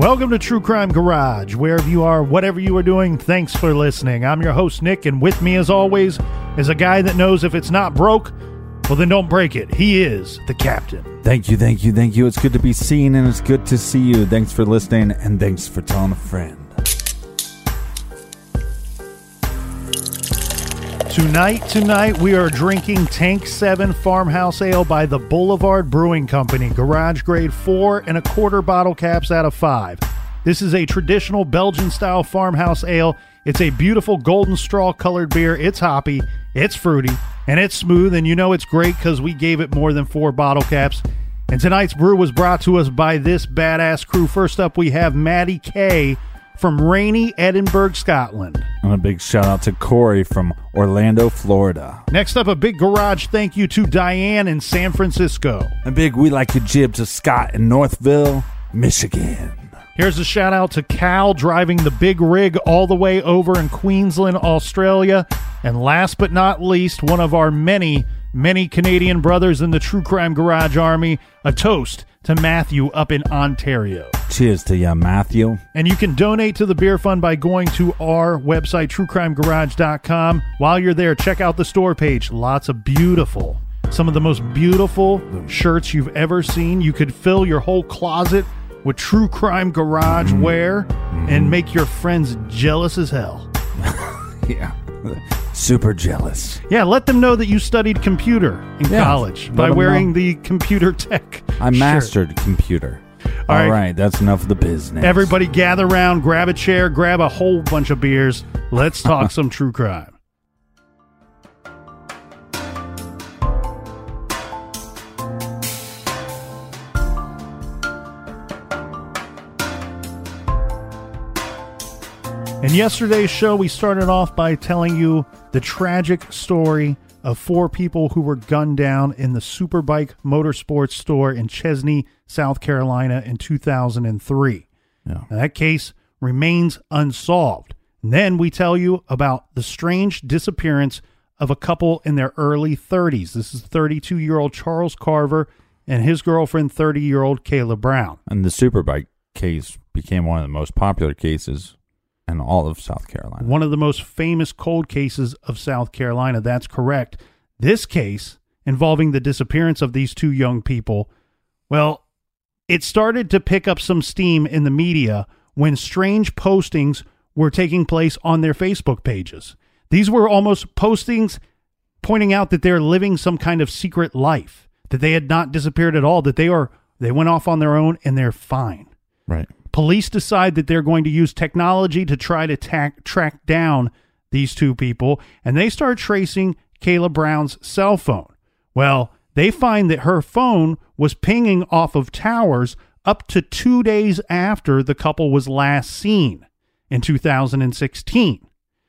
Welcome to True Crime Garage. Wherever you are, whatever you are doing, thanks for listening. I'm your host, Nick, and with me, as always, is a guy that knows if it's not broke, well, then don't break it. He is the captain. Thank you, thank you, thank you. It's good to be seen and it's good to see you. Thanks for listening and thanks for telling a friend. Tonight, tonight, we are drinking Tank 7 Farmhouse Ale by the Boulevard Brewing Company, garage grade 4 and a quarter bottle caps out of 5. This is a traditional Belgian style farmhouse ale. It's a beautiful golden straw colored beer. It's hoppy, it's fruity, and it's smooth, and you know it's great because we gave it more than four bottle caps. And tonight's brew was brought to us by this badass crew. First up, we have Maddie K from rainy Edinburgh, Scotland. And a big shout out to Corey from Orlando, Florida. Next up, a big garage thank you to Diane in San Francisco. A big we like to jib to Scott in Northville, Michigan. Here's a shout out to Cal driving the big rig all the way over in Queensland, Australia. And last but not least, one of our many, many Canadian brothers in the True Crime Garage Army, a toast to Matthew up in Ontario. Cheers to ya, Matthew. And you can donate to the beer fund by going to our website, truecrimegarage.com. While you're there, check out the store page. Lots of beautiful, some of the most beautiful shirts you've ever seen. You could fill your whole closet with True Crime Garage mm-hmm. wear and mm-hmm. make your friends jealous as hell. Yeah. Super jealous. Yeah, let them know that you studied computer in Yeah, college let by them wearing know. the computer tech. I shirt. mastered computer. All right. that's enough of the business. Everybody gather around, grab a chair, grab a whole bunch of beers. Let's talk some true crime. In yesterday's show, we started off by telling you the tragic story of four people who were gunned down in the Superbike Motorsports store in Chesnee, South Carolina in 2003. Yeah. Now, that case remains unsolved. And then we tell you about the strange disappearance of a couple in their early 30s. This is 32 year old Charles Carver and his girlfriend, 30 year old Kayla Brown. And the Superbike case became one of the most popular cases in all of South Carolina. One of the most famous cold cases of South Carolina. That's correct. This case involving the disappearance of these two young people, well, it started to pick up some steam in the media when strange postings were taking place on their Facebook pages. These were almost postings pointing out that they're living some kind of secret life, that they had not disappeared at all, that they are they went off on their own and they're fine. Right. Police decide that they're going to use technology to try to tack, track down these two people, and they start tracing Kayla Brown's cell phone. Well, they find that her phone was pinging off of towers up to two days after the couple was last seen in 2016.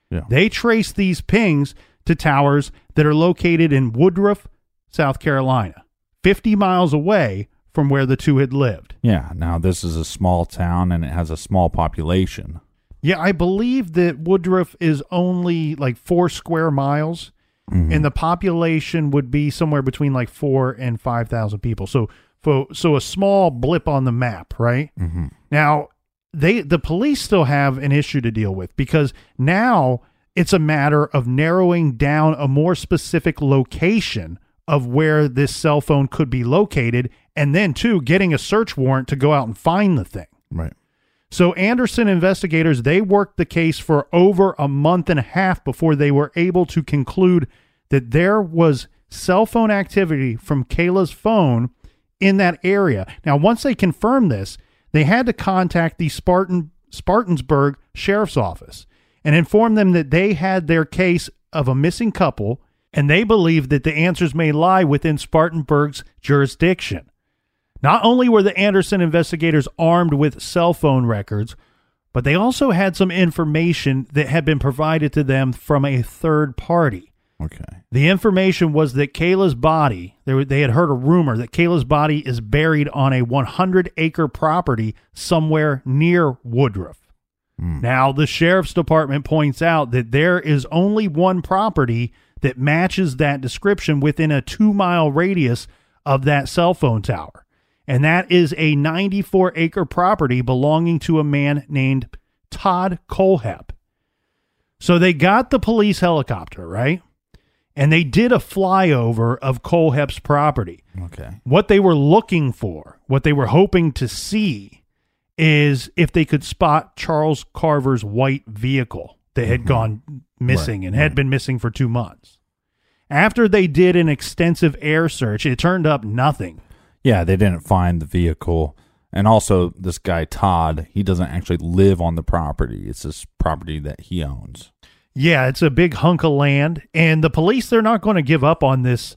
Yeah. They traced these pings to towers that are located in Woodruff, South Carolina, 50 miles away from where the two had lived. Yeah. Now this is a small town and it has a small population. Yeah, I believe that Woodruff is only like four square miles, and the population would be somewhere between like four and five thousand people. So, so, so a small blip on the map, right? Mm-hmm. Now, they the police still have an issue to deal with because now it's a matter of narrowing down a more specific location of where this cell phone could be located, and then two, getting a search warrant to go out and find the thing. Right. So Anderson investigators they worked the case for over a month and a half before they were able to conclude that there was cell phone activity from Kayla's phone in that area. Now, once they confirmed this, they had to contact the Spartan Spartansburg Sheriff's Office and inform them that they had their case of a missing couple and they believed that the answers may lie within Spartanburg's jurisdiction. Not only were the Anderson investigators armed with cell phone records, but they also had some information that had been provided to them from a third party. Okay. The information was that Kayla's body, they, they had heard a rumor that Kayla's body is buried on a 100 acre property somewhere near Woodruff. Hmm. Now, the sheriff's department points out that there is only one property that matches that description within a two mile radius of that cell phone tower. And that is a 94 acre property belonging to a man named Todd Kohlhepp. So they got the police helicopter, right? And they did a flyover of Kohlhepp's property. Okay. What they were looking for, what they were hoping to see, is if they could spot Charles Carver's white vehicle that had mm-hmm. gone missing and had been missing for two months. After they did an extensive air search, it turned up nothing. Yeah, they didn't find the vehicle. And also, this guy, Todd, he doesn't actually live on the property. It's this property that he owns. Yeah, it's a big hunk of land, and the police they're not going to give up on this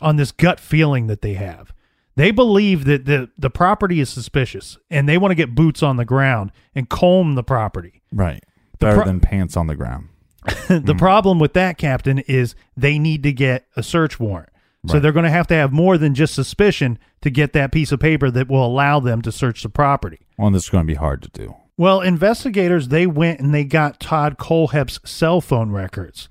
on this gut feeling that they have. They believe that the the property is suspicious, and they want to get boots on the ground and comb the property. Right. Better pro- than pants on the ground. the mm. problem with that, Captain, is they need to get a search warrant. So they're going to have to have more than just suspicion to get that piece of paper that will allow them to search the property. Well, this is going to be hard to do. Well, investigators they went and they got Todd Kohlhepp's cell phone records.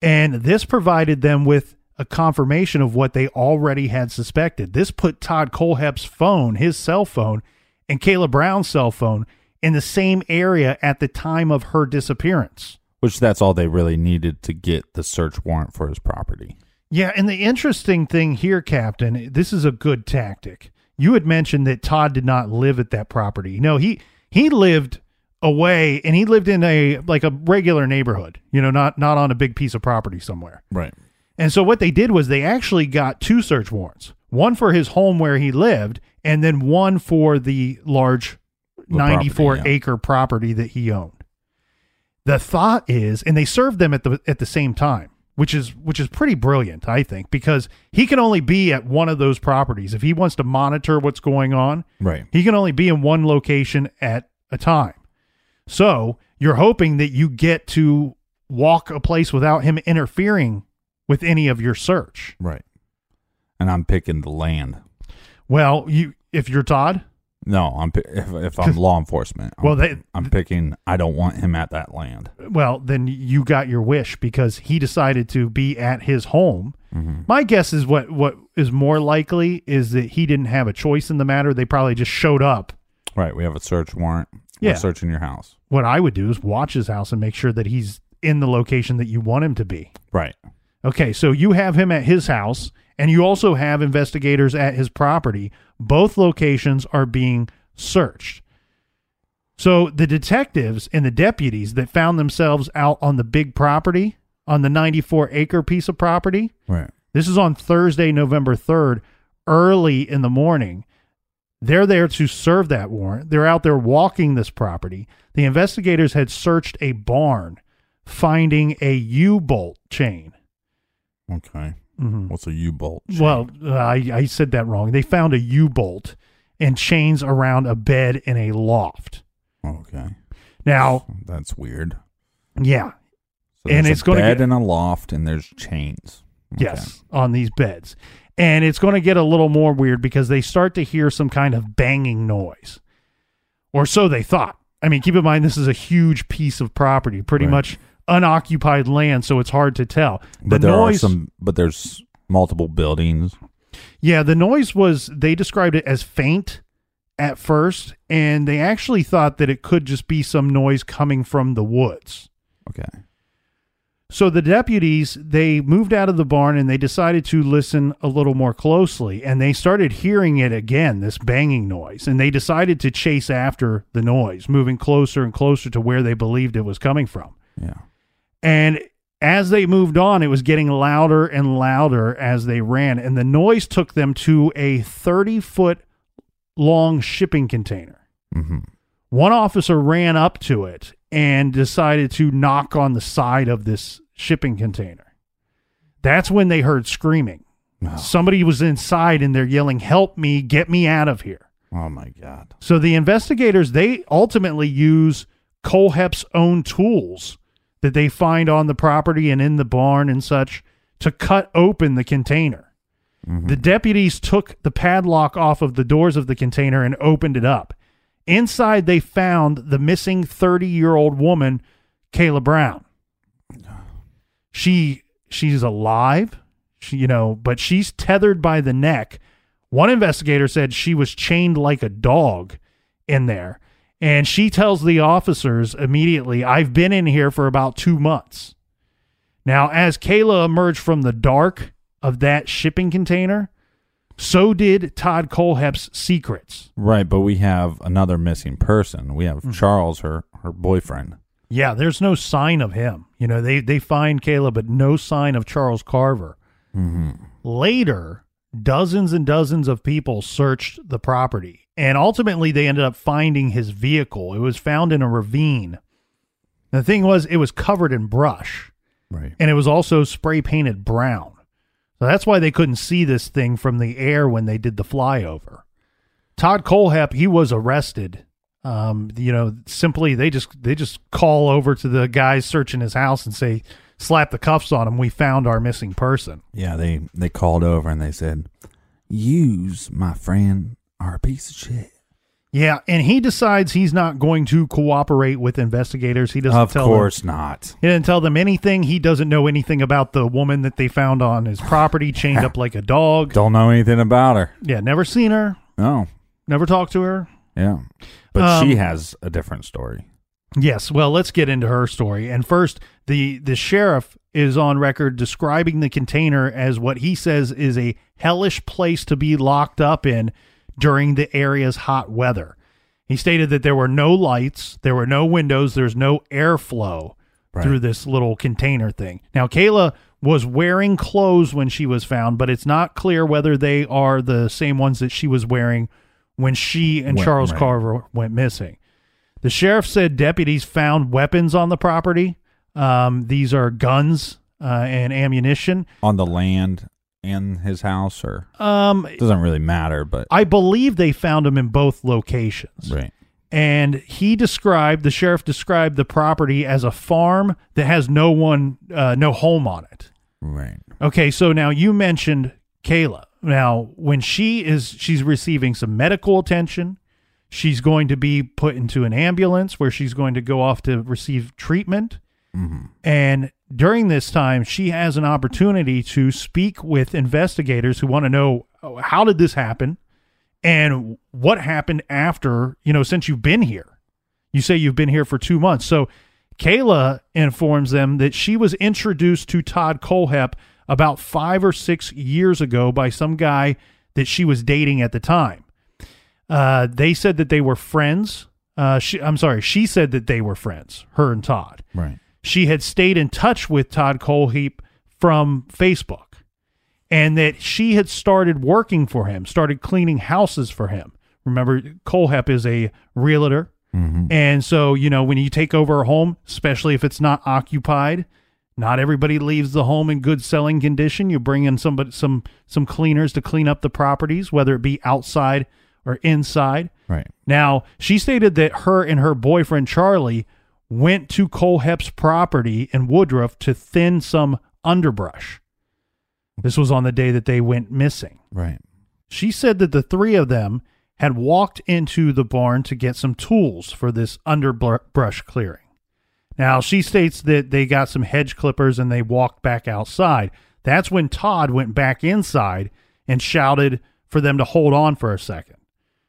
And this provided them with a confirmation of what they already had suspected. This put Todd Kohlhepp's phone, his cell phone, and Kayla Brown's cell phone in the same area at the time of her disappearance. Which that's all they really needed to get the search warrant for his property. Yeah, and the interesting thing here, Captain, this is a good tactic. You had mentioned that Todd did not live at that property. No, he he lived away and he lived in a like a regular neighborhood, you know, not not on a big piece of property somewhere. Right. And so what they did was they actually got two search warrants. One for his home where he lived and then one for the large The property, 94 yeah. acre property that he owned. The thought is and they served them at the at the same time, which is which is pretty brilliant, I think, because he can only be at one of those properties if he wants to monitor what's going on. Right. He can only be in one location at a time. So you're hoping that you get to walk a place without him interfering with any of your search. Right. And I'm picking the land. Well, you if you're Todd, No, I'm if, if I'm law enforcement. I'm, Well, they- I'm picking. I don't want him at that land. well, then you got your wish because he decided to be at his home. Mm-hmm. My guess is what what is more likely is that he didn't have a choice in the matter. They probably just showed up. Right. We have a search warrant. Yeah. We're searching your house. What I would do is watch his house and make sure that he's in the location that you want him to be. Right. Okay, so you have him at his house, and you also have investigators at his property. Both locations are being searched. So the detectives and the deputies that found themselves out on the big property, on the 94 acre piece of property, Right. this is on Thursday, November 3rd, early in the morning. They're there to serve that warrant. They're out there walking this property. The investigators had searched a barn, finding a U bolt chain. Okay. Mhm. What's a U bolt? Well, uh, I, I said that wrong. They found a U bolt and chains around a bed in a loft. Okay. Now, That's weird. yeah, So And it's a gonna bed get- in a loft, and there's chains. Okay. Yes, on these beds. And it's going to get a little more weird because they start to hear some kind of banging noise. Or so they thought. I mean, keep in mind, this is a huge piece of property, pretty Right. much unoccupied land, so it's hard to tell. The But there noise, are some. But there's multiple buildings. yeah, the noise was, they described it as faint at first, and they actually thought that it could just be some noise coming from the woods. Okay. So the deputies they moved out of the barn and they decided to listen a little more closely and they started hearing it again this banging noise and they decided to chase after the noise moving closer and closer to where they believed it was coming from. Yeah. And as they moved on it was getting louder and louder as they ran and the noise took them to a 30 foot long shipping container. Mm-hmm. One officer ran up to it and decided to knock on the side of this shipping container. That's when they heard screaming. Somebody was inside and they're yelling, Help me, get me out of here. Oh my god. So the investigators, they ultimately use Kohlhepp's own tools that they find on the property and in the barn and such to cut open the container. Mm-hmm. The deputies took the padlock off of the doors of the container and opened it up. Inside, they found the missing 30 year old woman, Kayla Brown. She she's alive, she, you know, but she's tethered by the neck. One investigator said she was chained like a dog in there. And she tells the officers immediately, I've been in here for about two months. Now, as Kayla emerged from the dark of that shipping container, so did Todd Kohlhepp's secrets. Right, but we have another missing person. We Mm-hmm. have Charles, her her boyfriend. Yeah, there's no sign of him. You know, they they find Kayla, but no sign of Charles Carver. Mm-hmm. Later, dozens and dozens of people searched the property, and ultimately they ended up finding his vehicle. It was found in a ravine. The thing was, it was covered in brush, Right. and it was also spray painted brown. So that's why they couldn't see this thing from the air when they did the flyover. Todd Kohlhepp, he was arrested. Um, you know, simply they just they just call over to the guys searching his house and say, slap the cuffs on him. We found our missing person. Yeah, they they called over and they said, "Use my friend are a piece of shit." Yeah, and he decides he's not going to cooperate with investigators. He doesn't Of tell course them, not. he didn't tell them anything. He doesn't know anything about the woman that they found on his property, chained up like a dog. Don't know anything about her. Yeah, never seen her, No. never talked to her. Yeah. But Um, she has a different story. Yes, well, let's get into her story. And first, the the sheriff is on record describing the container as what he says is a hellish place to be locked up in during the area's hot weather. He stated that there were no lights, there were no windows, there's no airflow Right. through this little container thing. Now, Kayla was wearing clothes when she was found, but it's not clear whether they are the same ones that she was wearing when she and Went- Charles right. Carver went missing. The sheriff said deputies found weapons on the property. Um, these are guns uh, and ammunition. On the land in his house or Um, doesn't really matter, but I believe they found him in both locations. right. And he described, the sheriff described the property as a farm that has no one, uh, no home on it. Right. Okay, so now you mentioned Kayla. Now, when she is, she's receiving some medical attention. She's going to be put into an ambulance where she's going to go off to receive treatment. And during this time, she has an opportunity to speak with investigators who want to know oh, how did this happen and what happened after, you know, since you've been here. You say you've been here for two months. So Kayla informs them that she was introduced to Todd Kohlhepp about five or six years ago by some guy that she was dating at the time. Uh, they said that they were friends. Uh, she, I'm sorry, she said that they were friends, her and Todd. Right. She had stayed in touch with Todd Kohlhepp from Facebook and that she had started working for him, started cleaning houses for him. Remember, Kohlhepp is a realtor. Mm-hmm. And so, you know, when you take over a home, especially if it's not occupied, not everybody leaves the home in good selling condition. You bring in somebody, some some cleaners to clean up the properties, whether it be outside or inside. Right. Now, she stated that her and her boyfriend Charlie went to Kohlhepp's property in Woodruff to thin some underbrush. This was on the day that they went missing. Right. She said that the three of them had walked into the barn to get some tools for this underbrush clearing. Now, she states that they got some hedge clippers and they walked back outside. That's when Todd went back inside and shouted for them to hold on for a second.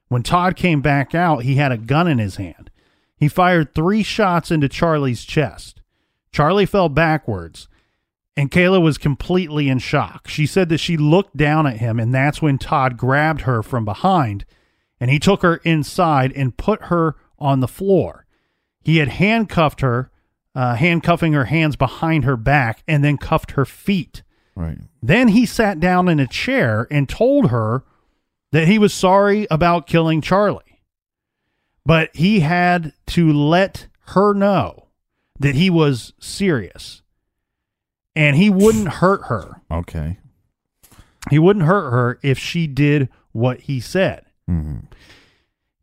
When Todd came back out, he had a gun in his hand. He fired three shots into Charlie's chest. Charlie fell backwards, and Kayla was completely in shock. She said that she looked down at him, and that's when Todd grabbed her from behind and he took her inside and put her on the floor. He had handcuffed her, uh, handcuffing her hands behind her back, and then cuffed her feet. Right. Then he sat down in a chair and told her that he was sorry about killing Charlie. But he had to let her know that he was serious and he wouldn't hurt her. Okay. He wouldn't hurt her if she did what he said. Mhm.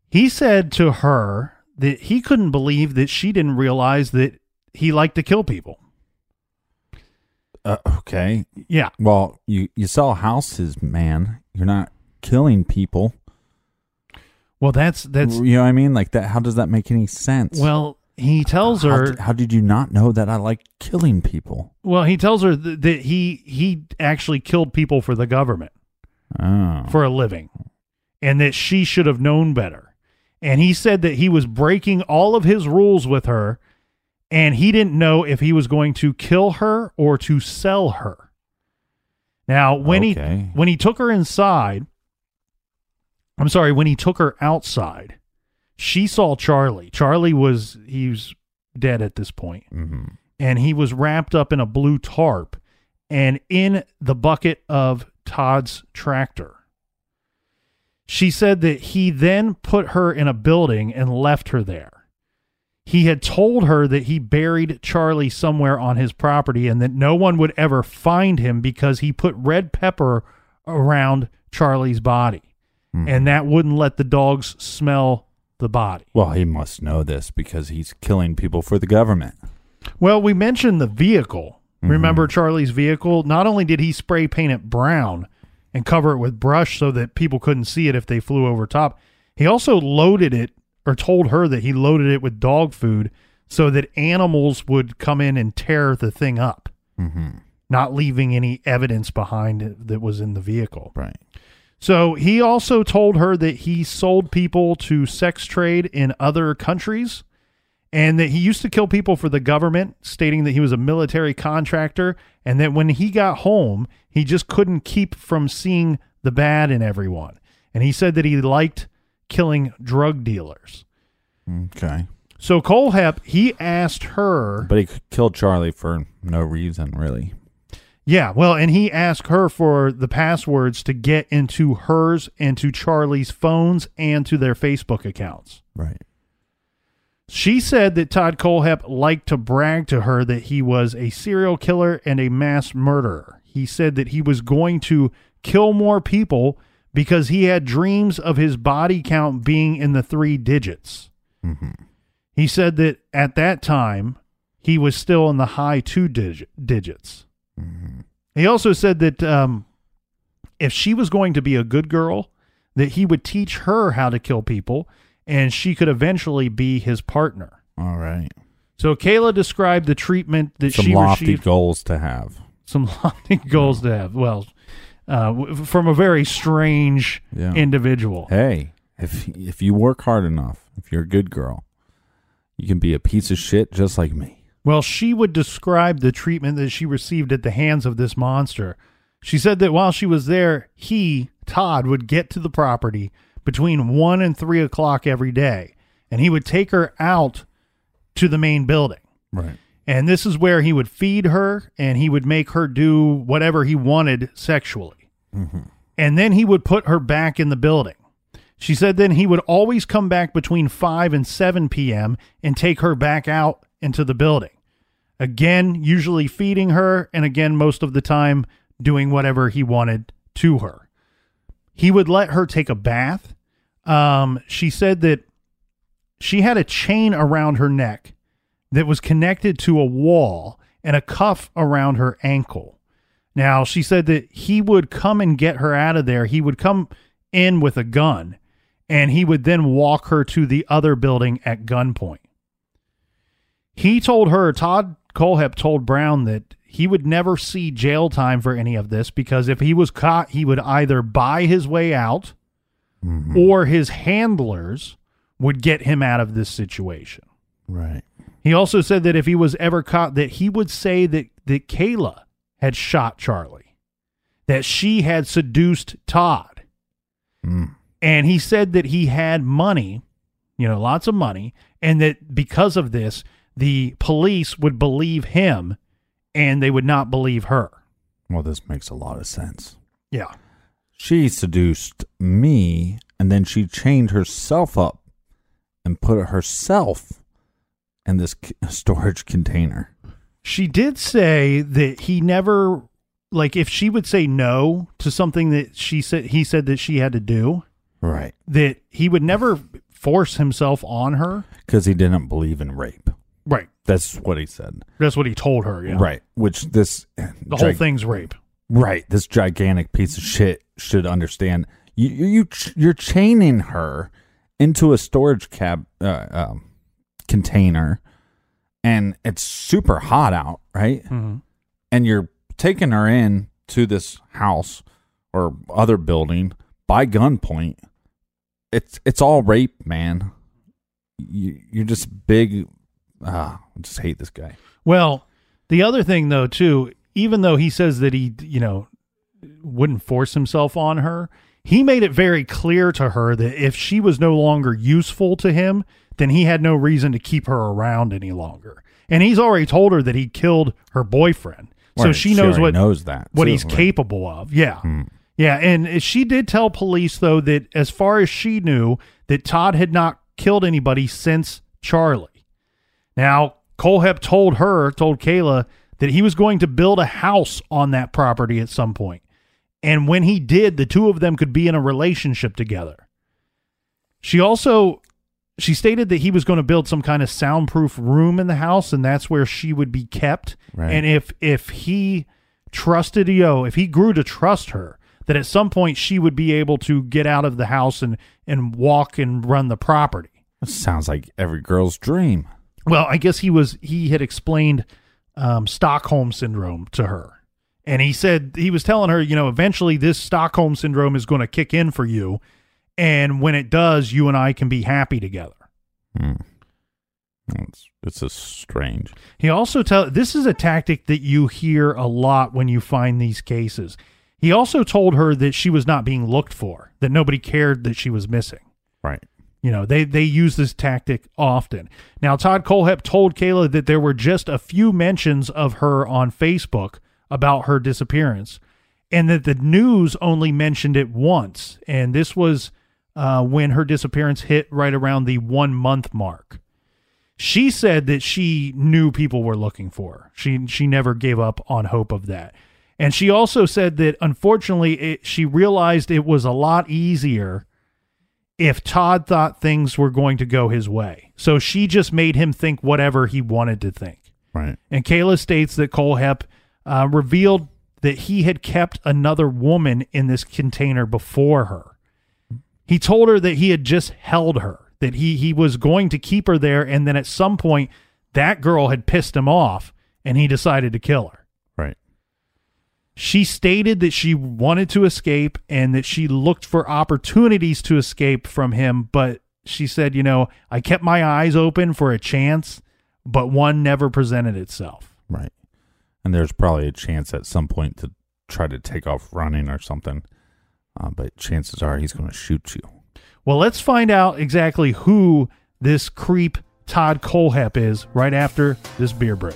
He said to her that he couldn't believe that she didn't realize that he liked to kill people. Uh, okay. Yeah. Well, you you sell houses, man. You're not killing people. Well, that's that's you know what I mean? Like that. How does that make any sense? well. He tells how, her. d- how did you not know that I like killing people? Well, he tells her th- that he he actually killed people for the government Oh, for a living, and that she should have known better. And he said that he was breaking all of his rules with her, and he didn't know if he was going to kill her or to sell her. Now, when Okay. he when he took her inside, I'm sorry, when he took her outside, she saw Charlie. Charlie was he was dead at this point hmm and he was wrapped up in a blue tarp and in the bucket of Todd's tractor. She said that he then put her in a building and left her there. He had told her that he buried Charlie somewhere on his property and that no one would ever find him because he put red pepper around Charlie's body. And that wouldn't let the dogs smell the body. Well, he must know this because he's killing people for the government. Well, we mentioned the vehicle. Remember Charlie's vehicle? Not only did he spray paint it brown and cover it with brush so that people couldn't see it if they flew over top, he also loaded it or told her that he loaded it with dog food so that animals would come in and tear the thing up, Mm-hmm. not leaving any evidence behind that was in the vehicle. Right. So he also told her that he sold people to sex trade in other countries and that he used to kill people for the government, stating that he was a military contractor and that when he got home, he just couldn't keep from seeing the bad in everyone. And he said that he liked killing drug dealers. Okay. So Kohlhepp, he asked her But he killed Charlie for no reason, really. Yeah, well, and he asked her for the passwords to get into hers and to Charlie's phones and to their Facebook accounts. Right. She said that Todd Kohlhepp liked to brag to her that he was a serial killer and a mass murderer. He said that he was going to kill more people because he had dreams of his body count being in the three digits. Mm-hmm. He said that at that time, he was still in the high two dig- digits. He also said that um, if she was going to be a good girl, that he would teach her how to kill people and she could eventually be his partner. All right. So Kayla described the treatment that Some she lofty received. goals to have. some lofty goals to have. Well, uh, from a very strange Yeah. individual. Hey, if if you work hard enough, if you're a good girl, you can be a piece of shit just like me. Well, she would describe the treatment that she received at the hands of this monster. She said that while she was there, he, Todd, would get to the property between 1 and 3 o'clock every day, and he would take her out to the main building. Right. And this is where he would feed her and he would make her do whatever he wanted sexually. Mm-hmm. And then he would put her back in the building. She said then he would always come back between 5 and 7 p.m. and take her back out into the building. Again, usually feeding her, and again, most of the time, doing whatever he wanted to her. He would let her take a bath. Um, she said that she had a chain around her neck that was connected to a wall and a cuff around her ankle. Now, she said that he would come and get her out of there. He would come in with a gun and he would then walk her to the other building at gunpoint. He told her, Todd Kohlhepp told Brown that he would never see jail time for any of this because if he was caught, he would either buy his way out mm-hmm. or his handlers would get him out of this situation. Right. He also said that if he was ever caught, that he would say that, that Kayla had shot Charlie, that she had seduced Todd. Mm. And he said that he had money, you know, lots of money, and that because of this, the police would believe him and they would not believe her. Well, this makes a lot of sense. Yeah. She seduced me and then she chained herself up and put herself in this storage container. She did say that he never like if she would say no to something that she said he said that she had to do, Right. that he would never force himself on her. Because he didn't believe in rape. Right. That's what he said. That's what he told her, yeah. Right. Which this The whole thing's rape. Right. This gigantic piece of shit should understand. You you you ch- you're chaining her into a storage cab uh, um, container, and it's super hot out, right? Mhm. And you're taking her in to this house or other building by gunpoint. It's it's all rape, man. You you're just big. Ah, I just hate this guy. Well, the other thing though too, even though he says that he, you know, wouldn't force himself on her, he made it very clear to her that if she was no longer useful to him, then he had no reason to keep her around any longer. And he's already told her that he killed her boyfriend. So she she knows what knows that, what too, he's right. Hmm. capable of. Yeah. Yeah, and she did tell police though that as far as she knew that Todd had not killed anybody since Charlie. Now, Kohlhepp told her, told Kayla that he was going to build a house on that property at some point. And when he did, the two of them could be in a relationship together. She also she stated that he was going to build some kind of soundproof room in the house and that's where she would be kept. Right. And if if he trusted Yo, if he grew to trust her, that at some point she would be able to get out of the house and and walk and run the property. That sounds like every girl's dream. Well, I guess he was he had explained um, Stockholm syndrome to her, and he said he was telling her, you know, eventually this Stockholm syndrome is going to kick in for you, and when it does, you and I can be happy together. It's, it's just strange. He also tell this is a tactic that you hear a lot when you find these cases. He also told her that she was not being looked for, that nobody cared that she was missing. Right. You know, they they use this tactic often. Now, Todd Kohlhepp told Kayla that there were just a few mentions of her on Facebook about her disappearance, and that the news only mentioned it once, and this was uh, when her disappearance hit right around the one month mark. She said that she knew people were looking for her. She she never gave up on hope of that. And she also said that unfortunately it, she realized it was a lot easier if Todd thought things were going to go his way. So she just made him think whatever he wanted to think. Right. And Kayla states that Kohlhepp uh, revealed that he had kept another woman in this container before her. He told her that he had just held her, that he he was going to keep her there, and then at some point that girl had pissed him off, and he decided to kill her. She stated that she wanted to escape and that she looked for opportunities to escape from him, but she said, you know, I kept my eyes open for a chance, but one never presented itself. Right. And there's probably a chance at some point to try to take off running or something. Uh, but chances are he's going to shoot you. Well, let's find out exactly who this creep Todd Kohlhepp is right after this beer break.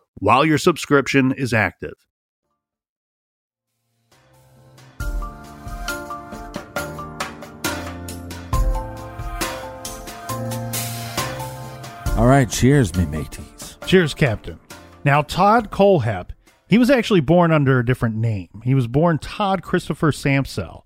while your subscription is active. All right, cheers, me mateys. Cheers, Captain. Now, Todd Kohlhepp, he was actually born under a different name. He was born Todd Christopher Samsell.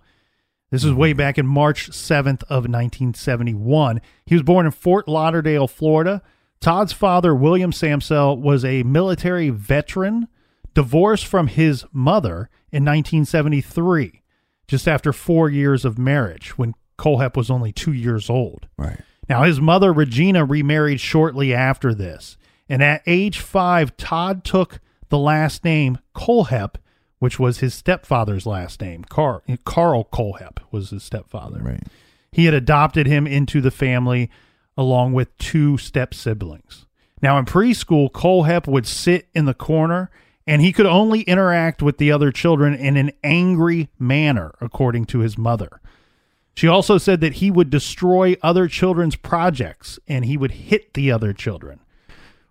This is way back in March 7th of 1971. He was born in Fort Lauderdale, Florida. Todd's father, William Samsell, was a military veteran, divorced from his mother in 1973, just after four years of marriage when Kohlhepp was only two years old. Right. Now, his mother, Regina, remarried shortly after this. And at age five, Todd took the last name Kohlhepp, which was his stepfather's last name. Carl, Carl Kohlhepp was his stepfather. Right. He had adopted him into the family along with two step siblings. Now, in preschool, Kohlhepp would sit in the corner and he could only interact with the other children in an angry manner, according to his mother. She also said that he would destroy other children's projects and he would hit the other children.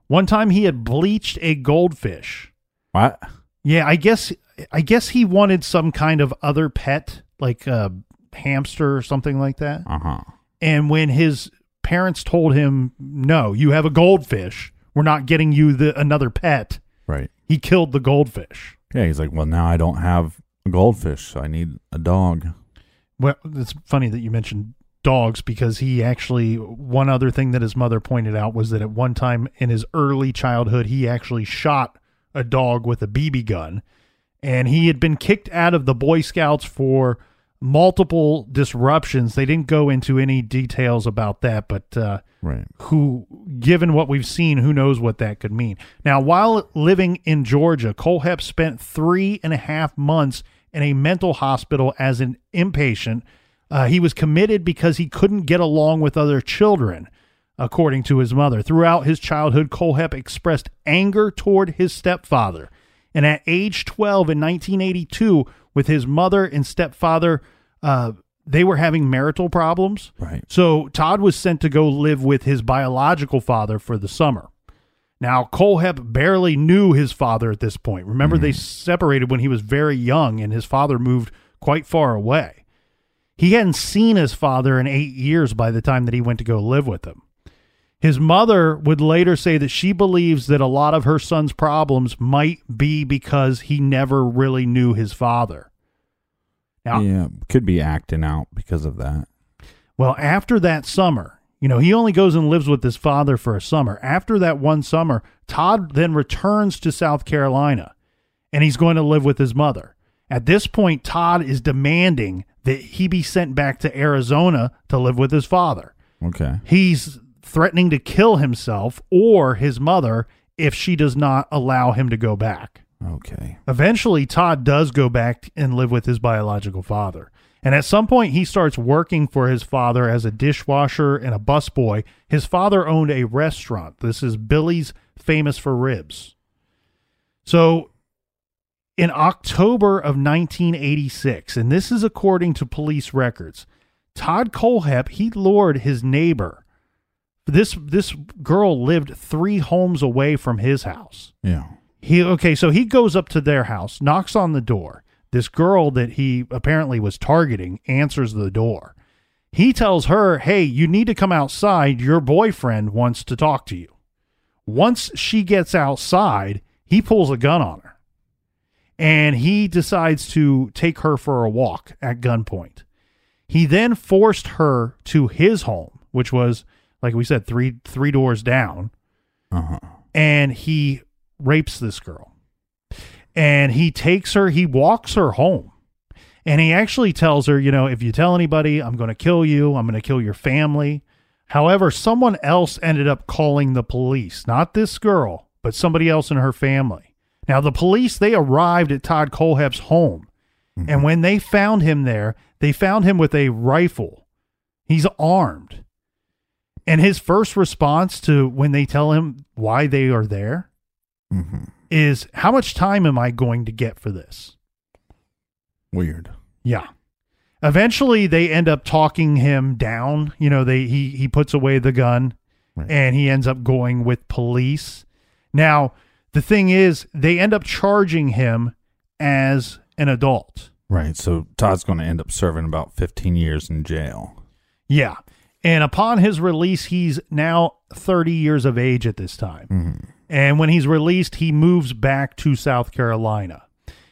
One time he had bleached a goldfish. What? Yeah, I guess I guess he wanted some kind of other pet, like a hamster or something like that. Uh huh. And when his parents told him, "No, you have a goldfish. We're not getting you the another pet." Right. He killed the goldfish. Yeah, he's like, well, now I don't have a goldfish, so I need a dog. Well, it's funny that you mentioned dogs because he actually one other thing that his mother pointed out was that at one time in his early childhood he actually shot a dog with a BB gun and he had been kicked out of the Boy Scouts for multiple disruptions. They didn't go into any details about that, but uh, Right. who, given what we've seen, who knows what that could mean. Now, while living in Georgia, Kohlhepp spent three and a half months in a mental hospital as an inpatient. Uh, he was committed because he couldn't get along with other children, according to his mother. Throughout his childhood, Kohlhepp expressed anger toward his stepfather. And at age 12 in 1982, with his mother and stepfather, uh, they were having marital problems. Right. So Todd was sent to go live with his biological father for the summer. Now, Kohlhepp barely knew his father at this point. Remember, they separated when he was very young, and his father moved quite far away. He hadn't seen his father in eight years by the time that he went to go live with him. His mother would later say that she believes that a lot of her son's problems might be because he never really knew his father. Now, Yeah, could be acting out because of that. Well, after that summer, you know, he only goes and lives with his father for a summer. After that one summer, Todd then returns to South Carolina and he's going to live with his mother. At this point, Todd is demanding that he be sent back to Arizona to live with his father. Okay. He's threatening to kill himself or his mother if she does not allow him to go back. Okay. Eventually, Todd does go back and live with his biological father. And at some point, he starts working for his father as a dishwasher and a busboy. His father owned a restaurant. This is Billy's Famous for Ribs. So, in October of 1986, and this is according to police records, Todd Kohlhepp, he lured his neighbor. This this girl lived three homes away from his house. Yeah. He okay, so he goes up to their house, knocks on the door. This girl that he apparently was targeting answers the door. He tells her, "Hey, you need to come outside. Your boyfriend wants to talk to you." Once she gets outside, he pulls a gun on her. And he decides to take her for a walk at gunpoint. He then forced her to his home, which was like we said 3 3 doors down Uh-huh. and he rapes this girl. And he takes her, he walks her home. And he actually tells her, you know, if you tell anybody, I'm going to kill you, I'm going to kill your family. However, someone else ended up calling the police, not this girl, but somebody else in her family. Now, the police, they arrived at Todd Kohlhepp's home And when they found him there, they found him with a rifle. He's armed. And his first response to when they tell him why they are there Mhm. is, How much time am I going to get for this? Weird. Yeah. Eventually they end up talking him down. You know, they he he puts away the gun Right. and he ends up going with police. Now, the thing is, they end up charging him as an adult. Right. So Todd's going to end up serving about 15 years in jail. Yeah. And upon his release, he's now 30 years of age at this time. And when he's released, he moves back to South Carolina.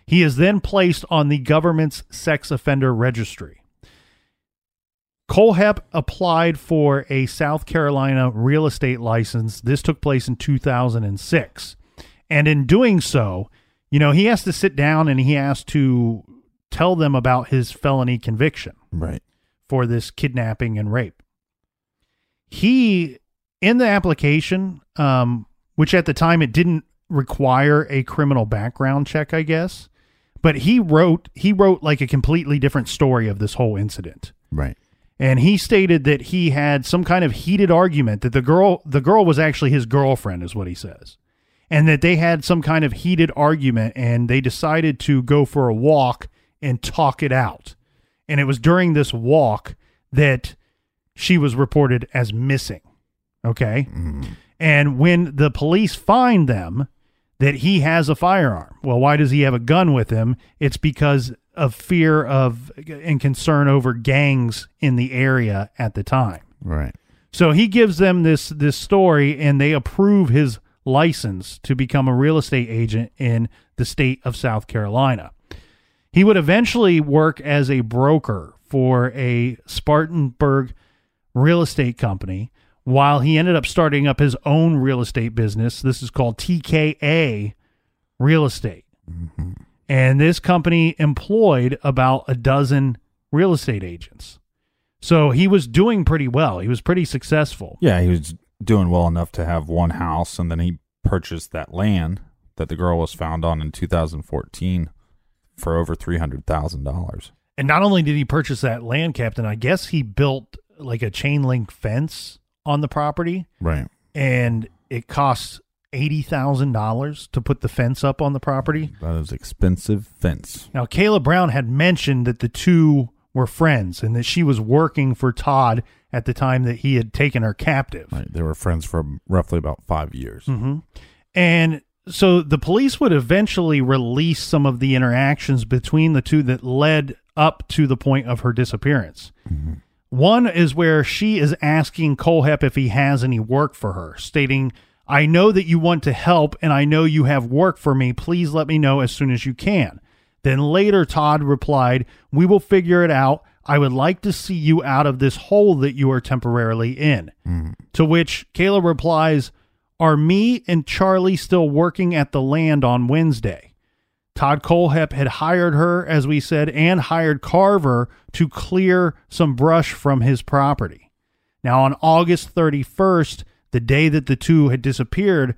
He is then placed on the government's sex offender registry. Kohlhepp applied for a South Carolina real estate license. This took place in 2006. And in doing so, you know, he has to sit down and he has to tell them about his felony conviction Right. for this kidnapping and rape. He, in the application, um, which at the time it didn't require a criminal background check, I guess, but he wrote he wrote like a completely different story of this whole incident. Right. And he stated that he had some kind of heated argument that the girl the girl was actually his girlfriend is what he says. And that they had some kind of heated argument and they decided to go for a walk and talk it out. And it was during this walk that she was reported as missing. Okay? Mm-hmm. And when the police find them that he has a firearm. Well, why does he have a gun with him? It's because of fear of and concern over gangs in the area at the time. Right. So he gives them this this story and they approve his license to become a real estate agent in the state of South Carolina. He would eventually work as a broker for a Spartanburg real estate company while he ended up starting up his own real estate business. This is called TKA Real Estate. Mm-hmm. And this company employed about a dozen real estate agents. So he was doing pretty well. He was pretty successful. Yeah, he was doing well enough to have one house, and then he purchased that land that the girl was found on in 2014 for over three hundred thousand dollars. And not only did he purchase that land, Captain, I guess he built like a chain link fence on the property Right. and it costs $80,000 to put the fence up on the property. That is expensive fence. Now, Kayla Brown had mentioned that the two were friends and that she was working for Todd at the time that he had taken her captive. Right. They were friends for roughly about five years. Mm-hmm. And so the police would eventually release some of the interactions between the two that led up to the point of her disappearance. Mm-hmm. One is where she is asking Kohlhepp if he has any work for her, stating, I know that you want to help and I know you have work for me. Please let me know as soon as you can. Then later, Todd replied, We will figure it out. I would like to see you out of this hole that you are temporarily in. Mm-hmm. To which Kayla replies, Are me and Charlie still working at the land on Wednesday? Todd Kohlhepp had hired her, as we said, and hired Carver to clear some brush from his property. Now, on August 31st, the day that the two had disappeared,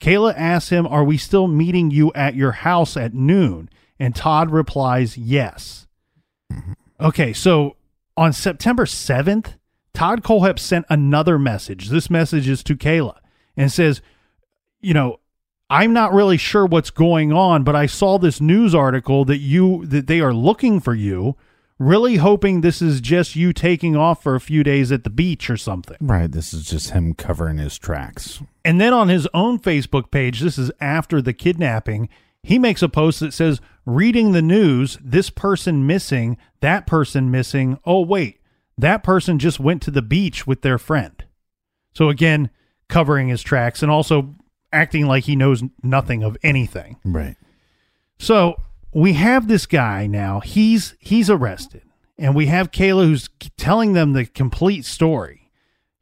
Kayla asks him, Are we still meeting you at your house at noon? And Todd replies, Yes. Mm-hmm. Okay, so on September 7th, Todd Kohlhepp sent another message. This message is to Kayla and says, You know, I'm not really sure what's going on, but I saw this news article that you that they are looking for you. Really hoping this is just you taking off for a few days at the beach or something. Right. This is just him covering his tracks. And then on his own Facebook page, this is after the kidnapping, he makes a post that says, Reading the news, this person missing, that person missing. Oh, wait, that person just went to the beach with their friend. So again, covering his tracks and also acting like he knows nothing of anything. Right. So we have this guy now. He's he's arrested, and we have Kayla who's telling them the complete story.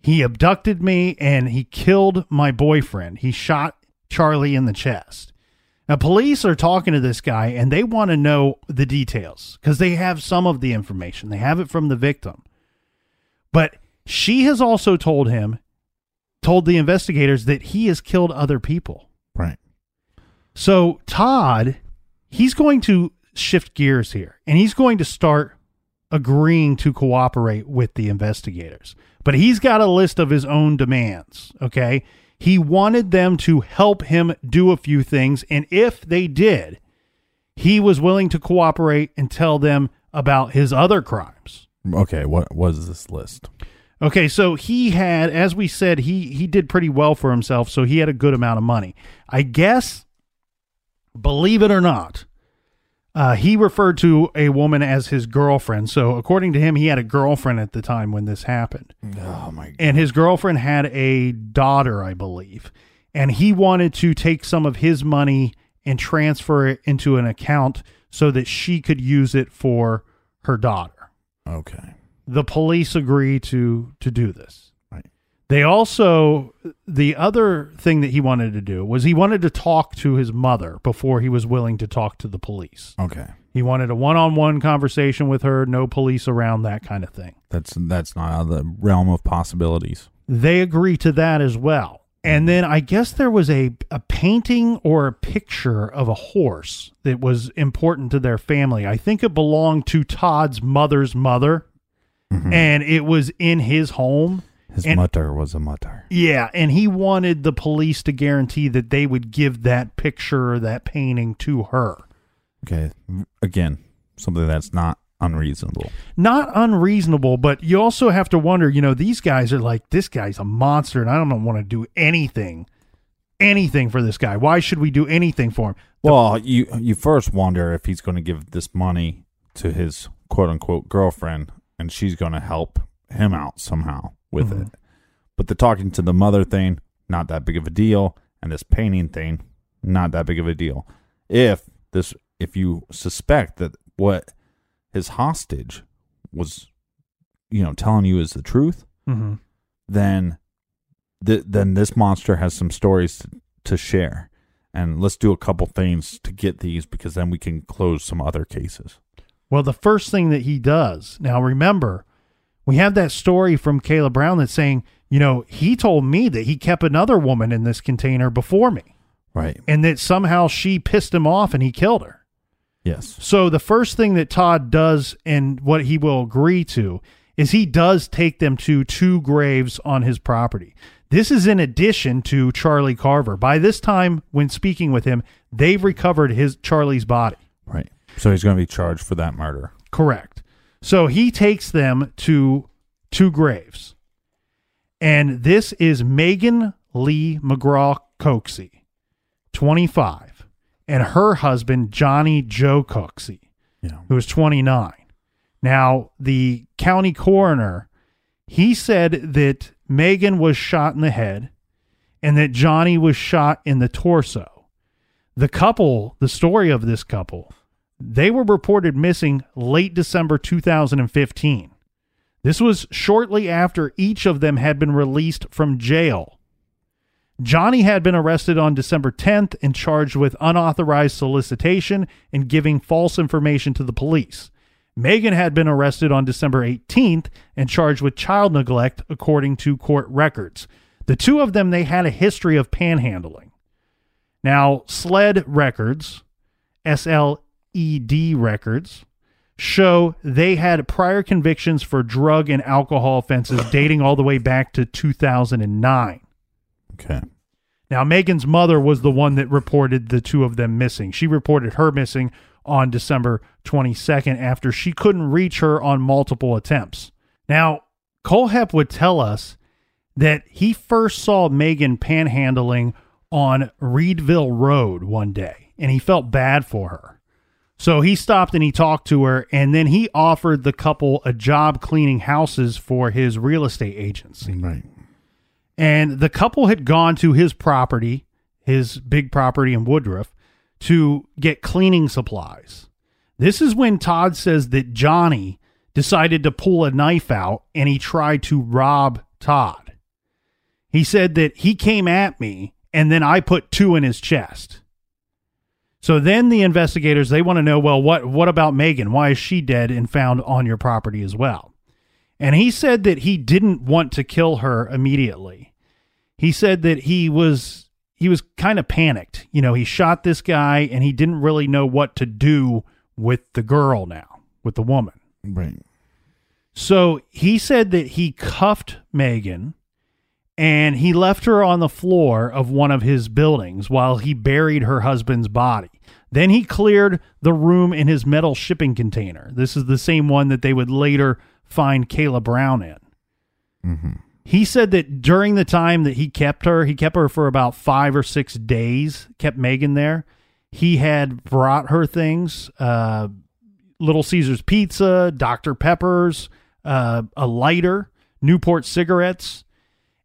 He abducted me and he killed my boyfriend. He shot Charlie in the chest. Now, police are talking to this guy and they want to know the details because they have some of the information. They have it from the victim. But she has also told him, told the investigators that he has killed other people. Right. So Todd, he's going to shift gears here and he's going to start agreeing to cooperate with the investigators. But he's got a list of his own demands, okay? He wanted them to help him do a few things and if they did, he was willing to cooperate and tell them about his other crimes. Okay, what was this list? Okay, so he had, as we said, he he did pretty well for himself, so he had a good amount of money. I guess, believe it or not, uh, he referred to a woman as his girlfriend. So according to him, he had a girlfriend at the time when this happened, Oh my god. and his girlfriend had a daughter, I believe, and he wanted to take some of his money and transfer it into an account so that she could use it for her daughter Okay. The police agree to to do this. Right. They also the other thing that he wanted to do was he wanted to talk to his mother before he was willing to talk to the police. Okay. He wanted a one-on-one conversation with her, no police around, that kind of thing. That's that's not out of the realm of possibilities. They agree to that as well. And mm-hmm. then I guess there was a, a painting or a picture of a horse that was important to their family. I think it belonged to Todd's mother's mother, Mm-hmm. and it was in his home. His And- mutter was a mutter. Yeah, and he wanted the police to guarantee that they would give that picture or that painting to her. Okay. Again, something that's not unreasonable. Not unreasonable, but you also have to wonder, you know, these guys are like, this guy's a monster, and I don't want to do anything, anything for this guy. Why should we do anything for him? Well, you you first wonder if he's going to give this money to his quote unquote girlfriend, and she's going to help him out somehow with Mhm. it. But the talking to the mother thing, not that big of a deal, and this painting thing, not that big of a deal. If this, if you suspect that what his hostage was, you know, telling you is the truth, Mm-hmm. then th- then this monster has some stories to, to share. And let's do a couple things to get these because then we can close some other cases. Well, the first thing that he does, now remember, we have that story from Kayla Brown that's saying, you know, he told me that he kept another woman in this container before me Right. and that somehow she pissed him off and he killed her. Yes. So the first thing that Todd does and what he will agree to is he does take them to two graves on his property. This is in addition to Charlie Carver. By this time when speaking with him, they've recovered his Charlie's body. Right. So he's going to be charged for that murder. Correct. So he takes them to two graves. And this is Megan Lee McGraw Coxey, 25, and her husband, Johnny Joe Coxey, Yeah. who was 29. Now, the county coroner, he said that Megan was shot in the head and that Johnny was shot in the torso. The couple, the story of this couple, they were reported missing late December 2015. This was shortly after each of them had been released from jail. Johnny had been arrested on December 10th and charged with unauthorized solicitation and giving false information to the police. Megan had been arrested on December 18th and charged with child neglect, according to court records. The two of them, they had a history of panhandling. Now, SLED records, SLED records, show they had prior convictions for drug and alcohol offenses dating all the way back to 2009. Okay. Now, Megan's mother was the one that reported the two of them missing. She reported her missing on December 22nd after she couldn't reach her on multiple attempts. Now, Kohlhepp would tell us that he first saw Megan panhandling on Reidville Road one day and he felt bad for her. So he stopped and he talked to her and then he offered the couple a job cleaning houses for his real estate agency Right. and the couple had gone to his property, his big property in Woodruff, to get cleaning supplies. This is when Todd says that Johnny decided to pull a knife out and he tried to rob Todd. He said that he came at me and then I put two in his chest. So then the investigators they want to know, well, what what about Megan? Why is she dead and found on your property as well? And he said that he didn't want to kill her immediately. He said that he was he was kind of panicked. You know, he shot this guy and he didn't really know what to do with the girl now, with the woman. Right. So he said that he cuffed Megan and he left her on the floor of one of his buildings while he buried her husband's body. Then he cleared the room in his metal shipping container. This is the same one that they would later find Kayla Brown in. He said that during the time that he kept her, he kept her for about five or six days, kept Megan there. He had brought her things, uh, Little Caesars pizza, Dr. Pepper's, uh, a lighter, Newport cigarettes.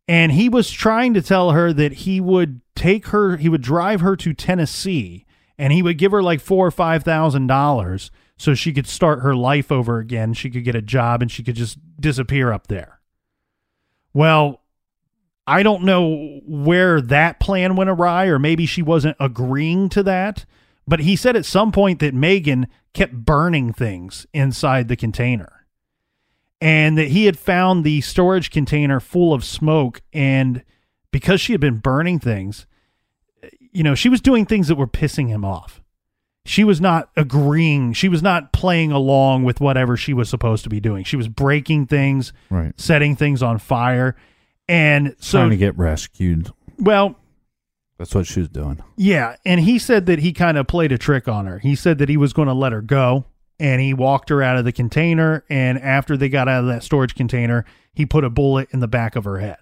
And he was trying to tell her that he would take her, he would drive her to Tennessee and he would give her like four or five thousand dollars so she could start her life over again. She could get a job and she could just disappear up there. Well, I don't know where that plan went awry, or maybe she wasn't agreeing to that. But he said at some point that Megan kept burning things inside the container and that he had found the storage container full of smoke. And because she had been burning things, you know, she was doing things that were pissing him off. She was not agreeing. She was not playing along with whatever she was supposed to be doing. She was breaking things, Right. setting things on fire. And so, Trying to get rescued. well, That's what she was doing. yeah, and he said that he kind of played a trick on her. He said that he was going to let her go, and he walked her out of the container. And after they got out of that storage container, he put a bullet in the back of her head.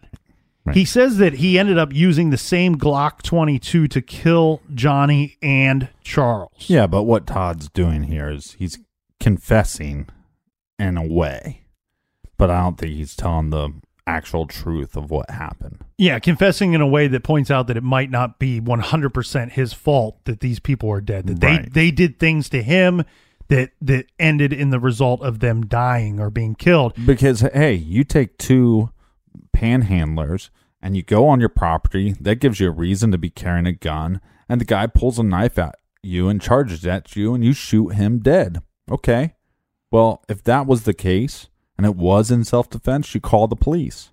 Right. He says that he ended up using the same Glock 22 to kill Johnny and Charles. Yeah, but what Todd's doing here is he's confessing in a way, but I don't think he's telling the actual truth of what happened. Yeah, confessing in a way that points out that it might not be 100% his fault that these people are dead. That they they did things to him that that ended in the result of them dying or being killed. Because hey, you take two panhandlers and you go on your property, that gives you a reason to be carrying a gun, and the guy pulls a knife at you and charges at you and you shoot him dead. Okay. Well, if that was the case and it was in self defense, you call the police.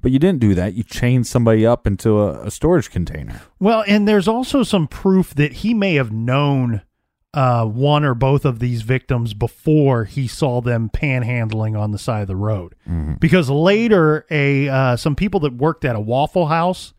But you didn't do that. You chained somebody up into a, a storage container. Well, and there's also some proof that he may have known uh, one or both of these victims before he saw them panhandling on the side of the road. Because later, a uh, some people that worked at a Waffle House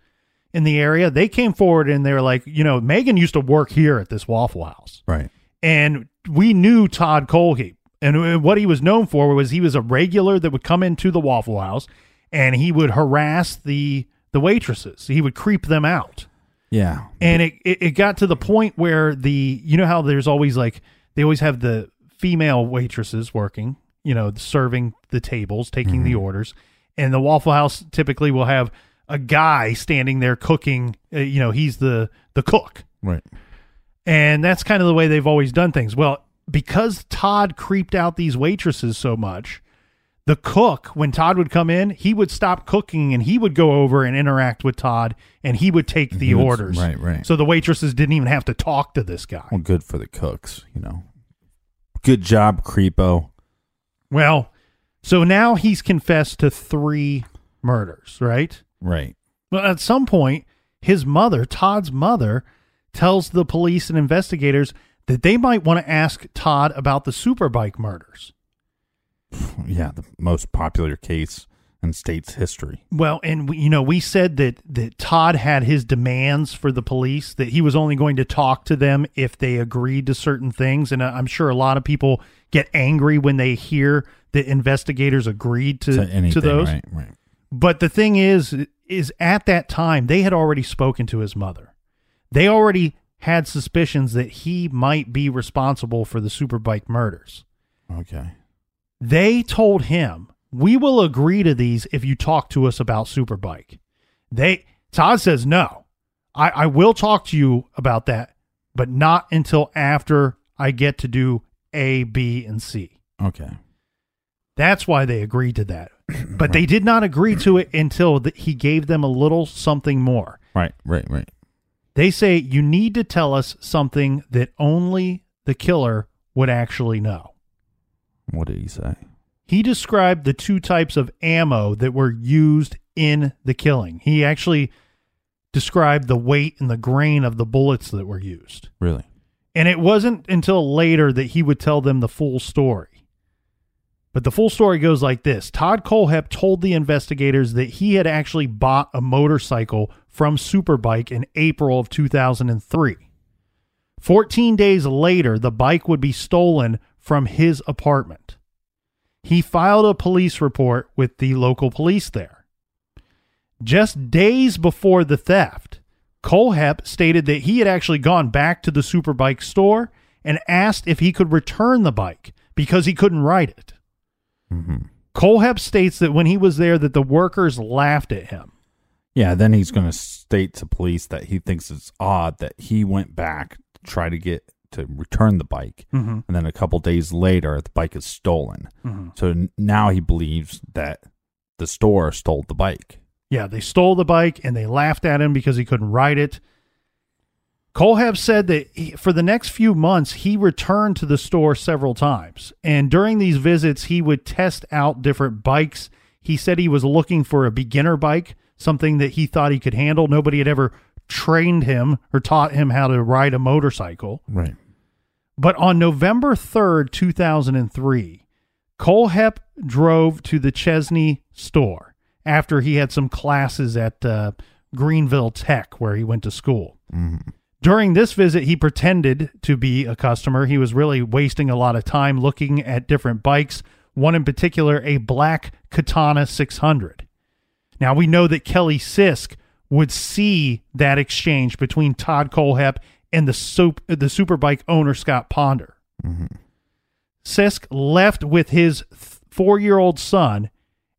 in the area they came forward and they were like, you know, Megan used to work here at this Waffle House. Right. and we knew Todd Kohlhepp. And what he was known for was he was a regular that would come into the Waffle House and he would harass the the waitresses. He would creep them out. Yeah. And it, it, it got to the point where the you know how there's always like they always have the female waitresses working, you know, serving the tables, taking the orders. And the Waffle House typically will have a guy standing there cooking, uh, you know, he's the the cook. Right. And that's kind of the way they've always done things. Well, because Todd creeped out these waitresses so much, the cook, when Todd would come in, he would stop cooking and he would go over and interact with Todd and he would take the orders. right, right. So the waitresses didn't even have to talk to this guy. Well, good for the cooks, you know. Good job, Creepo. Well, so now he's confessed to three murders, right? Right. Well, at some point, his mother, Todd's mother, tells the police and investigators that they might want to ask Todd about the Superbike murders. Yeah, the most popular case in state's history. Well, and we, you know, we said that that Todd had his demands for the police that he was only going to talk to them if they agreed to certain things, and I'm sure a lot of people get angry when they hear that investigators agreed to To anything, to those. right? Right. But the thing is, is at that time they had already spoken to his mother. They already had suspicions that he might be responsible for the Superbike murders. Okay. They told him, "We will agree to these if you talk to us about Superbike." They Todd says, "No, I, I will talk to you about that, but not until after I get to do A, B, and C." Okay. That's why they agreed to that. But they did not agree to it until th- he gave them a little something more. Right. Right. Right. They say, You need to tell us something that only the killer would actually know. What did he say? He described the two types of ammo that were used in the killing. He actually described the weight and the grain of the bullets that were used. Really? And it wasn't until later that he would tell them the full story. But the full story goes like this Todd Kohlhepp told the investigators that he had actually bought a motorcycle from Superbike in April of 2003. 14 days later, the bike would be stolen from his apartment. He filed a police report with the local police there. Just days before the theft, Kohlhepp stated that he had actually gone back to the Superbike store and asked if he could return the bike because he couldn't ride it. Mm-hmm. Kohlhepp states that when he was there that the workers laughed at him. Yeah, then he's going to state to police that he thinks it's odd that he went back to try to get to return the bike, Mhm. and then a couple days later, the bike is stolen. Mhm. So n- now he believes that the store stole the bike. Yeah, they stole the bike and they laughed at him because he couldn't ride it. Kohlhepp said that he, for the next few months, he returned to the store several times. And during these visits, he would test out different bikes. He said he was looking for a beginner bike, something that he thought he could handle. Nobody had ever trained him or taught him how to ride a motorcycle. Right. But on November 3rd, 2003, Kohlhepp drove to the Chesnee store after he had some classes at uh, Greenville Tech, where he went to school. During this visit, he pretended to be a customer. He was really wasting a lot of time looking at different bikes, one in particular, a black Katana 600. Now, we know that Kelly Sisk would see that exchange between Todd Kohlhepp and the, soap, the Superbike owner, Scott Ponder. Mm-hmm. Sisk left with his four year old son,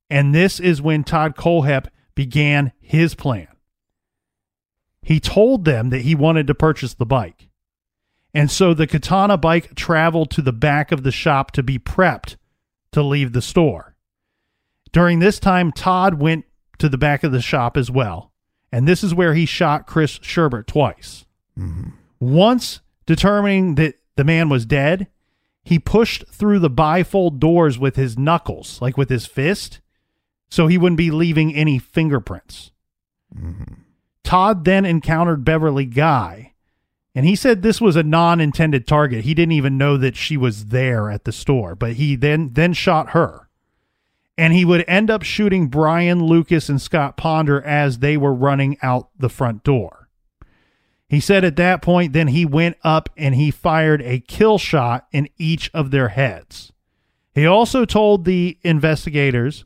and this is when Todd Kohlhepp began his plan. He told them that he wanted to purchase the bike. And so the Katana bike traveled to the back of the shop to be prepped to leave the store. During this time, Todd went to the back of the shop as well. And this is where he shot Chris Sherbert twice. Mm-hmm. Once determining that the man was dead, he pushed through the bifold doors with his knuckles, like with his fist, so he wouldn't be leaving any fingerprints. Mm-hmm. Todd then encountered Beverly Guy, and he said this was a non-intended target. He didn't even know that she was there at the store, but he then then shot her. And he would end up shooting Brian Lucas and Scott Ponder as they were running out the front door. He said at that point, then he went up and he fired a kill shot in each of their heads. He also told the investigators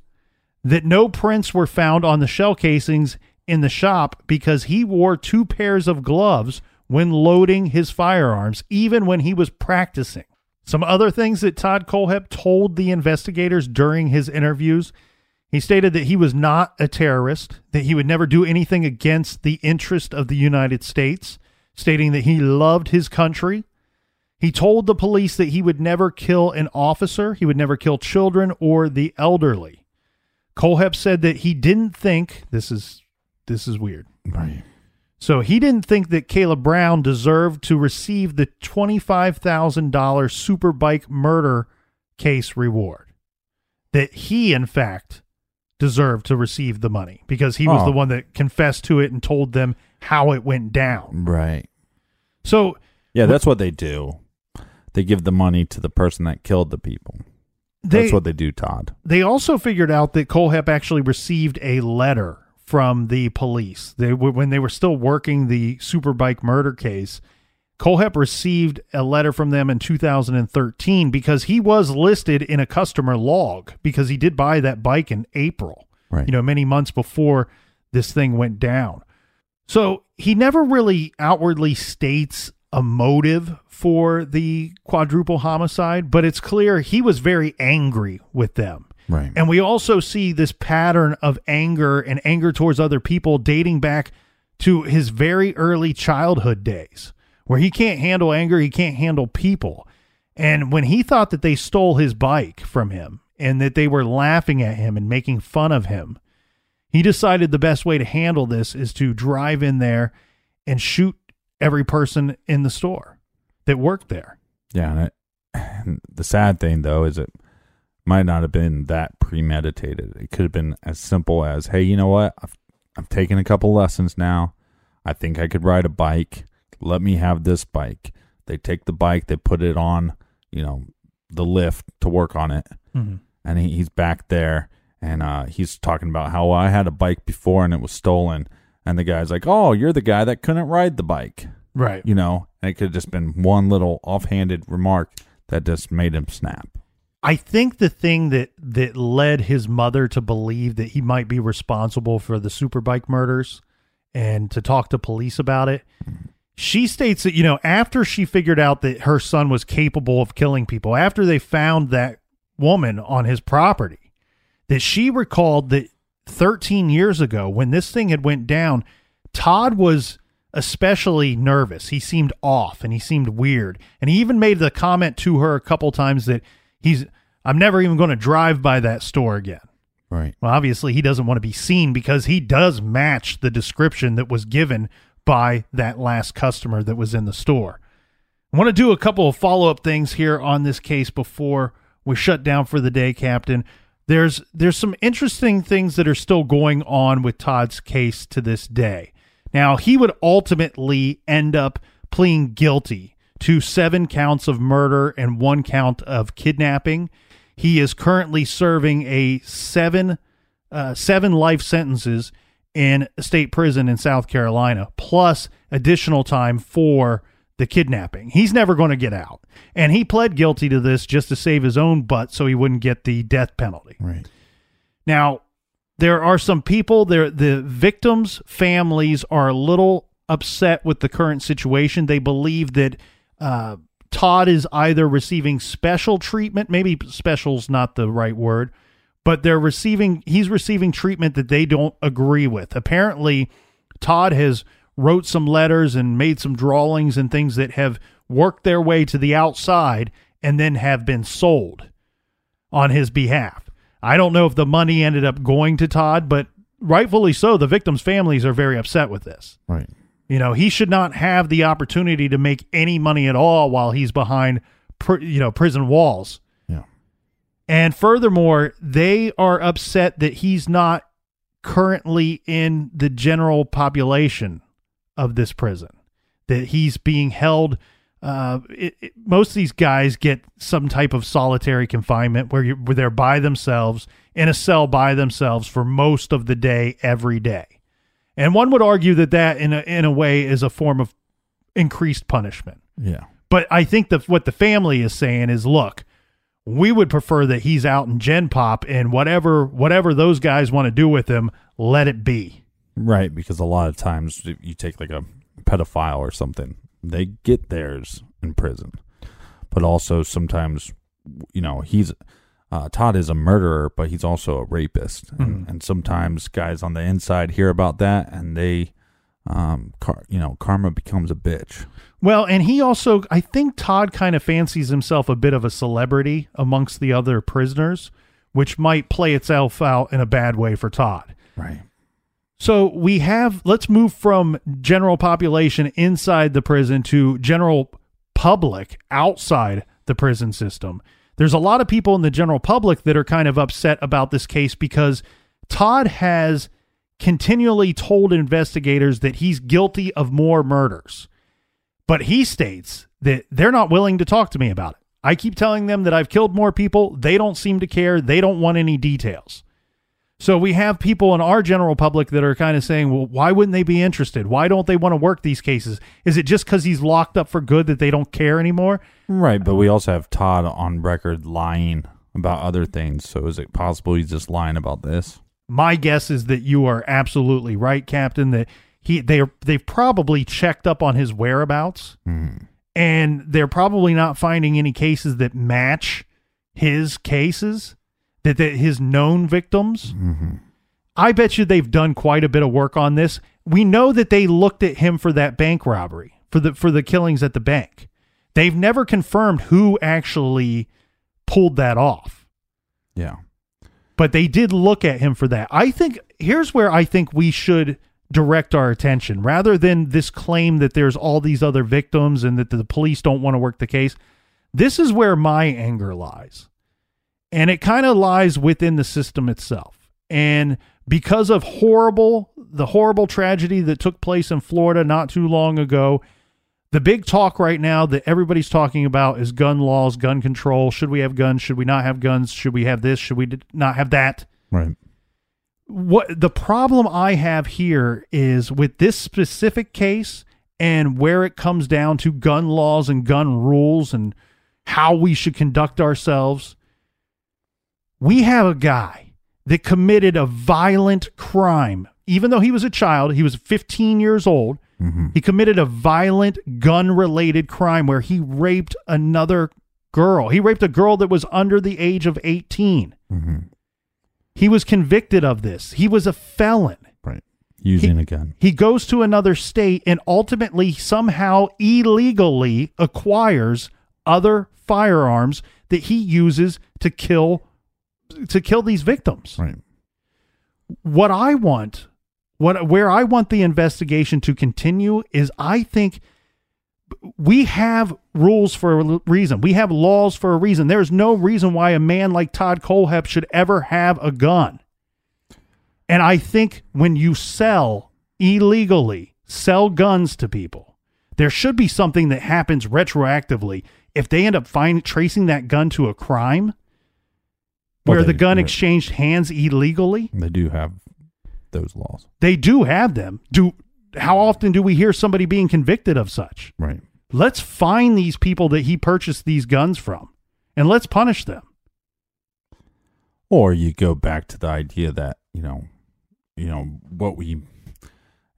that no prints were found on the shell casings in the shop because he wore two pairs of gloves when loading his firearms, even when he was practicing. Some other things that Todd Kohlhepp told the investigators during his interviews he stated that he was not a terrorist, that he would never do anything against the interest of the United States, stating that he loved his country. He told the police that he would never kill an officer, he would never kill children or the elderly. Kohlhepp said that he didn't think this is this is weird. Right. So he didn't think that Kayla Brown deserved to receive the $25,000 Superbike murder case reward. That he, in fact, deserved to receive the money because he was Oh. the one that confessed to it and told them how it went down. Right. So Yeah, that's what they do. They give the money to the person that killed the people. they, that's what they do, Todd. They also figured out that Kohlhepp actually received a letter from the police. They when they were still working the Superbike murder case. Kohlhepp received a letter from them in 2013 because he was listed in a customer log because he did buy that bike in April. Right. You know, many months before this thing went down. So he never really outwardly states a motive for the quadruple homicide, but it's clear he was very angry with them. Right. And we also see this pattern of anger and anger towards other people dating back to his very early childhood days, where he can't handle anger, he can't handle people. And when he thought that they stole his bike from him and that they were laughing at him and making fun of him, he decided the best way to handle this is to drive in there and shoot every person in the store that worked there. Yeah, and, the sad thing though is it might not have been that premeditated. It could have been as simple as, "Hey, you know what? I've I've taken a couple lessons now. I think I could ride a bike. Let me have this bike. They take the bike, they put it on, you know, the lift to work on it, Mhm. and he, he's back there, and uh, he's talking about how I had a bike before and it was stolen, and the guy's like, "Oh, you're the guy that couldn't ride the bike," Right. you know, and it could have just been one little offhanded remark that just made him snap. I think the thing that that led his mother to believe that he might be responsible for the superbike murders and to talk to police about it. She states that you know after she figured out that her son was capable of killing people, after they found that woman on his property, that she recalled that 13 years ago when this thing had went down, Todd was especially nervous. He seemed off and he seemed weird. And he even made the comment to her a couple times that he's I'm never even going to drive by that store again. Right. Well, obviously he doesn't want to be seen because he does match the description that was given by that last customer that was in the store. I want to do a couple of follow-up things here on this case before we shut down for the day, Captain. There's there's some interesting things that are still going on with Todd's case to this day. Now, he would ultimately end up pleading guilty to 7 counts of murder and 1 count of kidnapping. He is currently serving a 7 uh, 7 life sentences in state prison in South Carolina, plus additional time for the kidnapping. He's never going to get out. And he pled guilty to this just to save his own butt so he wouldn't get the death penalty. Right. Now, there are some people there the victims' families are a little upset with the current situation. They believe that uh, Todd is either receiving special treatment, maybe special's not the right word, but they're receiving he's receiving treatment that they don't agree with. Apparently, Todd has wrote some letters and made some drawings and things that have worked their way to the outside and then have been sold on his behalf. I don't know if the money ended up going to Todd, but rightfully so. The victims' families are very upset with this. Right. You know, he should not have the opportunity to make any money at all while he's behind, you know, prison walls. And furthermore, they are upset that he's not currently in the general population of this prison, that he's being held. Uh, it, it- most of these guys get some type of solitary confinement where, you, where they're by themselves in a cell by themselves for most of the day, every day. And one would argue that that, in a, in a way, is a form of increased punishment. Yeah. But I think that what the family is saying is, look, we would prefer that he's out in Gen Pop and whatever whatever those guys want to do with him, let it be. Right, because a lot of times you take like a pedophile or something, they get theirs in prison. But also sometimes, you know, he's uh, Todd is a murderer, but he's also a rapist, and, and sometimes guys on the inside hear about that, and they, um, car- you know, karma becomes a bitch. Well, and he also, I think Todd kind of fancies himself a bit of a celebrity amongst the other prisoners, which might play itself out in a bad way for Todd. Right. So we have, let's move from general population inside the prison to general public outside the prison system. There's a lot of people in the general public that are kind of upset about this case because Todd has continually told investigators that he's guilty of more murders. But he states that they're not willing to talk to me about it. I keep telling them that I've killed more people. They don't seem to care. They don't want any details. So we have people in our general public that are kind of saying, well, why wouldn't they be interested? Why don't they want to work these cases? Is it just because he's locked up for good that they don't care anymore? Right, but we also have Todd on record lying about other things. So is it possible he's just lying about this? My guess is that you are absolutely right, Captain. That he they they've probably checked up on his whereabouts, hmm. and they're probably not finding any cases that match his cases that, that his known victims. Mm-hmm. I bet you they've done quite a bit of work on this. We know that they looked at him for that bank robbery, for the for the killings at the bank. They've never confirmed who actually pulled that off Yeah. but they did look at him for that. I think here's where I think we should direct our attention rather than this claim that there's all these other victims and that the police don't want to work the case. This is where my anger lies. And it kind of lies within the system itself. And because of horrible the horrible tragedy that took place in Florida not too long ago, The big talk right now that everybody's talking about is gun laws, gun control. Should we have guns? Should we not have guns? Should we have this? Should we not have that? Right. What the problem I have here is with this specific case and where it comes down to gun laws and gun rules and how we should conduct ourselves. We have a guy that committed a violent crime. Even though he was a child, he was 15 years old. Mm-hmm. He committed a violent gun related crime where he raped another girl. He raped a girl that was under the age of 18. Mm-hmm. He was convicted of this. He was a felon. Right. Using a gun. He goes to another state and ultimately somehow illegally acquires other firearms that he uses to kill to kill these victims. Right. What I want, what where I want the investigation to continue is I think we have rules for a reason. We have laws for a reason. There's no reason why a man like Todd Kohlhepp should ever have a gun. And I think when you sell illegally, sell guns to people, there should be something that happens retroactively. If they end up find, tracing that gun to a crime Well, where they- the gun exchanged hands illegally, They do have those laws. they do have them. Do how often do we hear somebody being convicted of such? Right. Let's find these people that he purchased these guns from and let's punish them. Or you go back to the idea that, you know, you know, what we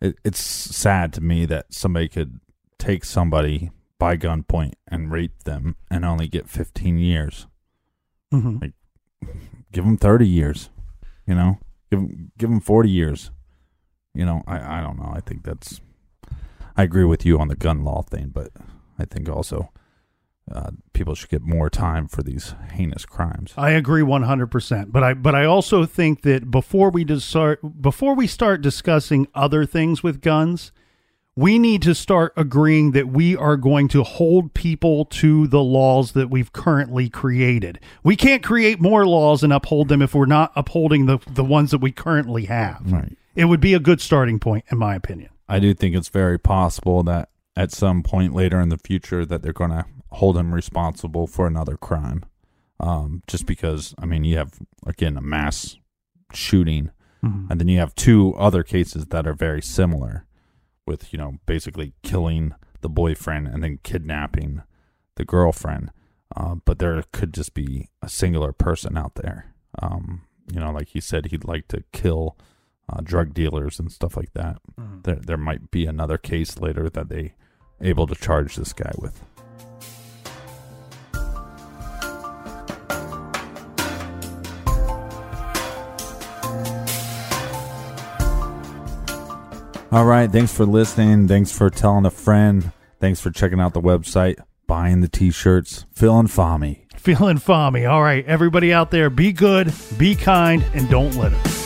it, it's sad to me that somebody could take somebody by gunpoint and rape them and only get 15 years. Mhm. Give them 30 years, you know? Give them, give them 40 years. You know, I, I don't know. I think that's I agree with you on the gun law thing, but I think also uh, people should get more time for these heinous crimes. I agree 100%. But I but I also think that before we start before we start discussing other things with guns, we need to start agreeing that we are going to hold people to the laws that we've currently created. We can't create more laws and uphold them if we're not upholding the the ones that we currently have. Right. It would be a good starting point in my opinion. I do think it's very possible that at some point later in the future that they're going to hold him responsible for another crime. Um, just because, I mean, you have again a mass shooting, and then you have two other cases that are very similar, with you know basically killing the boyfriend and then kidnapping the girlfriend. Uh, but there could just be a singular person out there. Um, you know, like he said, he'd like to kill uh, drug dealers and stuff like that. There, there might be another case later that they able to charge this guy with. All right, thanks for listening. Thanks for telling a friend. Thanks for checking out the website, buying the t-shirts, feeling Fami. Feeling fommy. All right, everybody out there, be good, be kind, and don't let it.